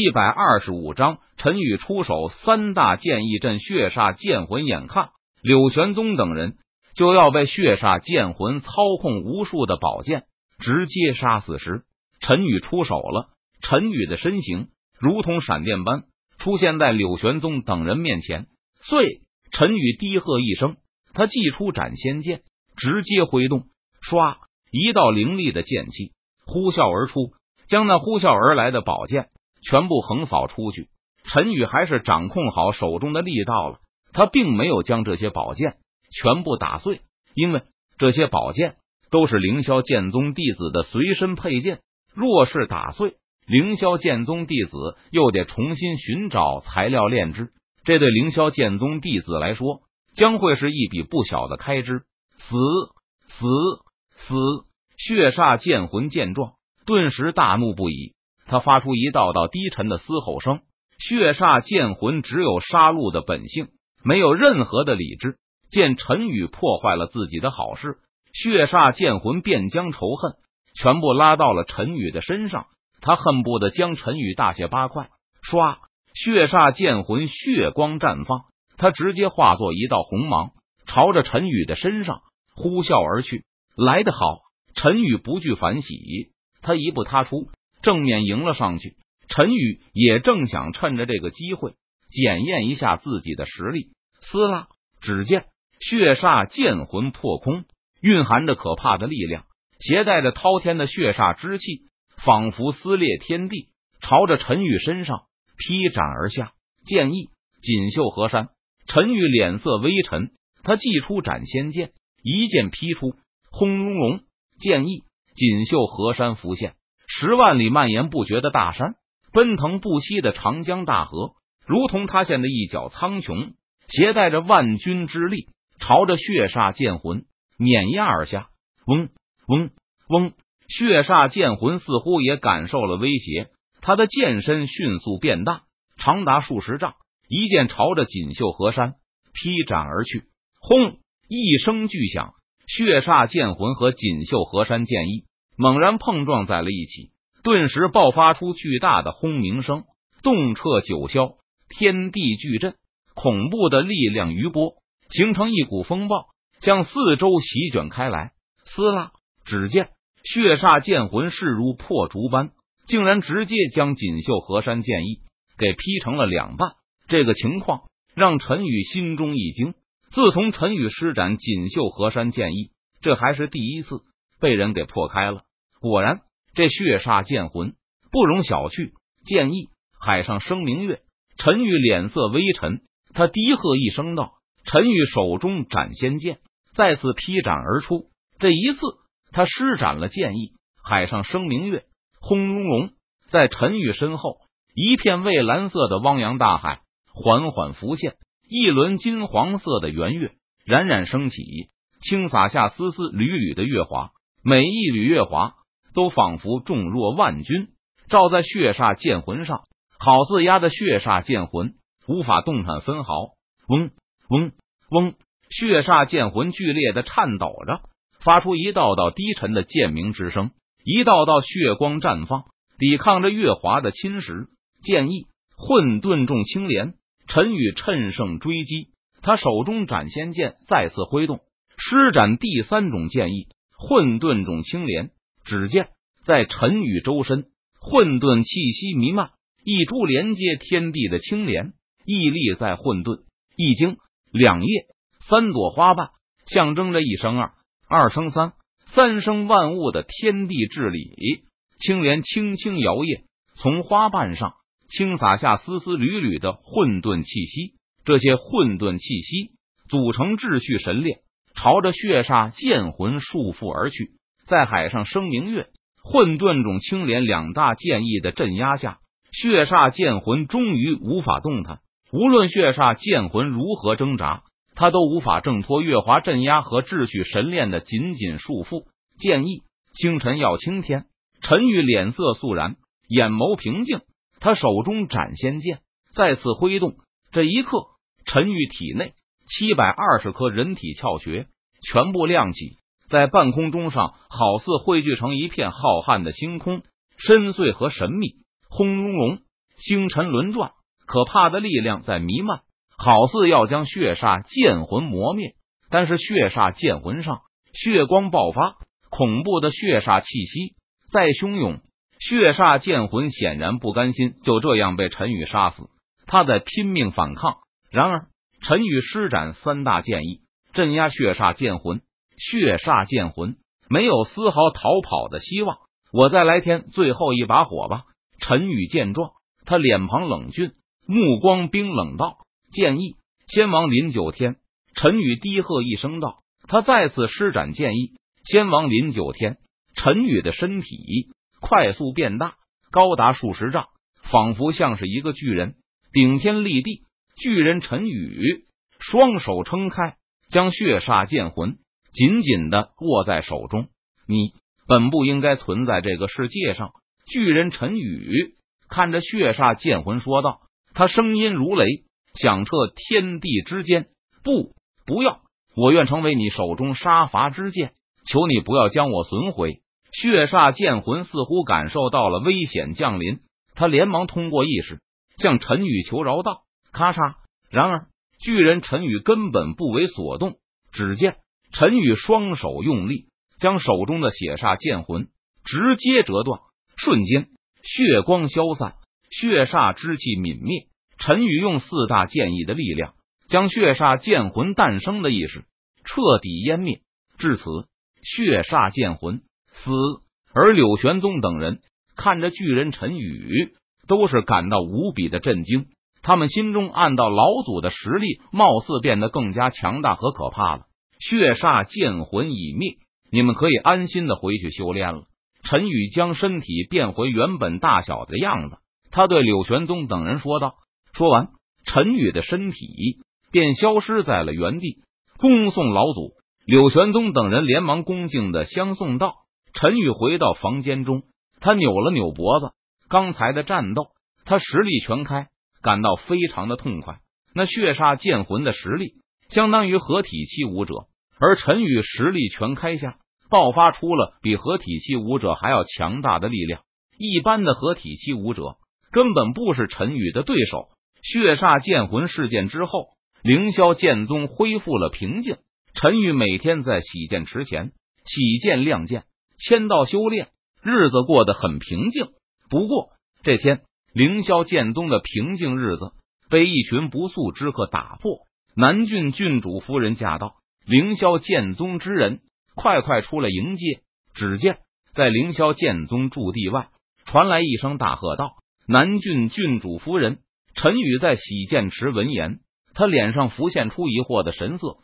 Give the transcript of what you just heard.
一百二十五章，陈宇出手三大剑意阵血煞剑魂，眼看柳玄宗等人就要被血煞剑魂操控无数的宝剑直接杀死时，陈宇出手了。陈宇的身形如同闪电般出现在柳玄宗等人面前。遂，陈宇低喝一声，他祭出斩仙剑，直接挥动，唰，一道凌厉的剑气呼啸而出，将那呼啸而来的宝剑。全部横扫出去，陈宇还是掌控好手中的力道了。他并没有将这些宝剑全部打碎，因为这些宝剑都是凌霄剑宗弟子的随身佩剑。若是打碎，凌霄剑宗弟子又得重新寻找材料炼制，这对凌霄剑宗弟子来说将会是一笔不小的开支。死死死！血煞剑魂见状，顿时大怒不已。他发出一道道低沉的嘶吼声。血煞剑魂只有杀戮的本性，没有任何的理智。见陈宇破坏了自己的好事，血煞剑魂便将仇恨全部拉到了陈宇的身上。他恨不得将陈宇大卸八块。唰，血煞剑魂血光绽放，他直接化作一道红芒，朝着陈宇的身上呼啸而去。来得好！陈宇不惧反喜，他一步踏出。正面迎了上去，陈宇也正想趁着这个机会检验一下自己的实力。撕拉，只见血煞剑魂破空，蕴含着可怕的力量，携带着滔天的血煞之气，仿佛撕裂天地，朝着陈宇身上劈斩而下。剑意锦绣河山，陈宇脸色微沉，他祭出斩仙剑，一剑劈出，轰隆隆，剑意锦绣河山浮现。十万里蔓延不绝的大山，奔腾不息的长江大河，如同塌陷的一角苍穹，携带着万钧之力，朝着血煞剑魂碾压而下。嗡嗡嗡！血煞剑魂似乎也感受了威胁，他的剑身迅速变大，长达数十丈，一剑朝着锦绣河山劈斩而去。轰！一声巨响，血煞剑魂和锦绣河山剑意。猛然碰撞在了一起，顿时爆发出巨大的轰鸣声，动彻九霄，天地巨震，恐怖的力量余波形成一股风暴，向四周席卷开来。撕拉，只见血煞剑魂势如破竹般，竟然直接将锦绣河山剑意给劈成了两半。这个情况让陈宇心中一惊。自从陈宇施展锦绣河山剑意，这还是第一次被人给破开了。果然，这血煞剑魂不容小觑。剑意海上生明月，陈宇脸色微沉，他低喝一声道：“陈宇手中斩仙剑再次劈斩而出。这一次，他施展了剑意海上生明月。轰隆隆，在陈宇身后，一片蔚蓝色的汪洋大海缓缓浮现，一轮金黄色的圆月冉冉升起，轻洒下丝丝缕缕的月华，每一缕月华。都仿佛重若万钧，照在血煞剑魂上，好似压的血煞剑魂无法动弹分毫。嗡嗡嗡！血煞剑魂剧烈的颤抖着，发出一道道低沉的剑鸣之声，一道道血光绽放，抵抗着月华的侵蚀。剑意混沌重青莲，陈宇趁胜追击，他手中斩仙剑再次挥动，施展第三种剑意混沌众青莲。只见在陈宇周身，混沌气息弥漫，一株连接天地的青莲屹立在混沌。一经两叶三朵花瓣，象征着一生二，二生三，三生万物的天地至理。青莲轻轻摇曳，从花瓣上轻洒下丝丝缕缕的混沌气息。这些混沌气息组成秩序神链，朝着血煞剑魂束缚而去。在海上生明月、混沌种青莲两大剑意的镇压下，血煞剑魂终于无法动弹。无论血煞剑魂如何挣扎，他都无法挣脱月华镇压和秩序神炼的紧紧束缚。剑意星辰耀青天，陈宇脸色肃然，眼眸平静。他手中斩仙剑再次挥动，这一刻，陈宇体内七百二十颗人体窍穴全部亮起。在半空中上，好似汇聚成一片浩瀚的星空，深邃和神秘。轰隆隆，星辰轮转，可怕的力量在弥漫，好似要将血煞剑魂磨灭。但是血煞剑魂上血光爆发，恐怖的血煞气息再汹涌。血煞剑魂显然不甘心就这样被陈宇杀死，他在拼命反抗。然而，陈宇施展三大剑意镇压血煞剑魂，血煞剑魂没有丝毫逃跑的希望。我再来添最后一把火吧！陈宇见状，他脸庞冷峻，目光冰冷道：“剑意，先王林九天。”陈宇低喝一声道：“他再次施展剑意，先王林九天。”陈宇的身体快速变大，高达数十丈，仿佛像是一个巨人，顶天立地。巨人陈宇双手撑开，将血煞剑魂紧紧的握在手中。你本不应该存在这个世界上。巨人陈宇看着血煞剑魂说道，他声音如雷，响彻天地之间。不。不要！我愿成为你手中杀伐之剑，求你不要将我损毁。血煞剑魂似乎感受到了危险降临，他连忙通过意识向陈宇求饶道：“咔嚓！”然而巨人陈宇根本不为所动。只见陈宇双手用力，将手中的血煞剑魂直接折断，瞬间血光消散，血煞之气泯灭。陈宇用四大剑意的力量。将血煞剑魂诞生的意识彻底湮灭，至此血煞剑魂死。而柳玄宗等人看着巨人陈宇，都是感到无比的震惊。他们心中暗道：老祖的实力貌似变得更加强大和可怕了。血煞剑魂已灭，你们可以安心的回去修炼了。陈宇将身体变回原本大小的样子，他对柳玄宗等人说道。说完，陈宇的身体。便消失在了原地。恭送老祖，柳玄宗等人连忙恭敬的相送道。陈宇回到房间中，他扭了扭脖子。刚才的战斗，他实力全开，感到非常的痛快。那血煞剑魂的实力相当于合体期武者，而陈宇实力全开下，爆发出了比合体期武者还要强大的力量。一般的合体期武者根本不是陈宇的对手。血煞剑魂事件之后。凌霄剑宗恢复了平静。陈宇每天在洗剑池前洗剑亮剑，签到修炼，日子过得很平静。不过这天，凌霄剑宗的平静日子被一群不速之客打破。南郡郡主夫人驾到，凌霄剑宗之人快快出来迎接。只见在凌霄剑宗驻地外传来一声大喝道：“南郡郡主夫人！”陈宇在洗剑池闻言。他脸上浮现出疑惑的神色，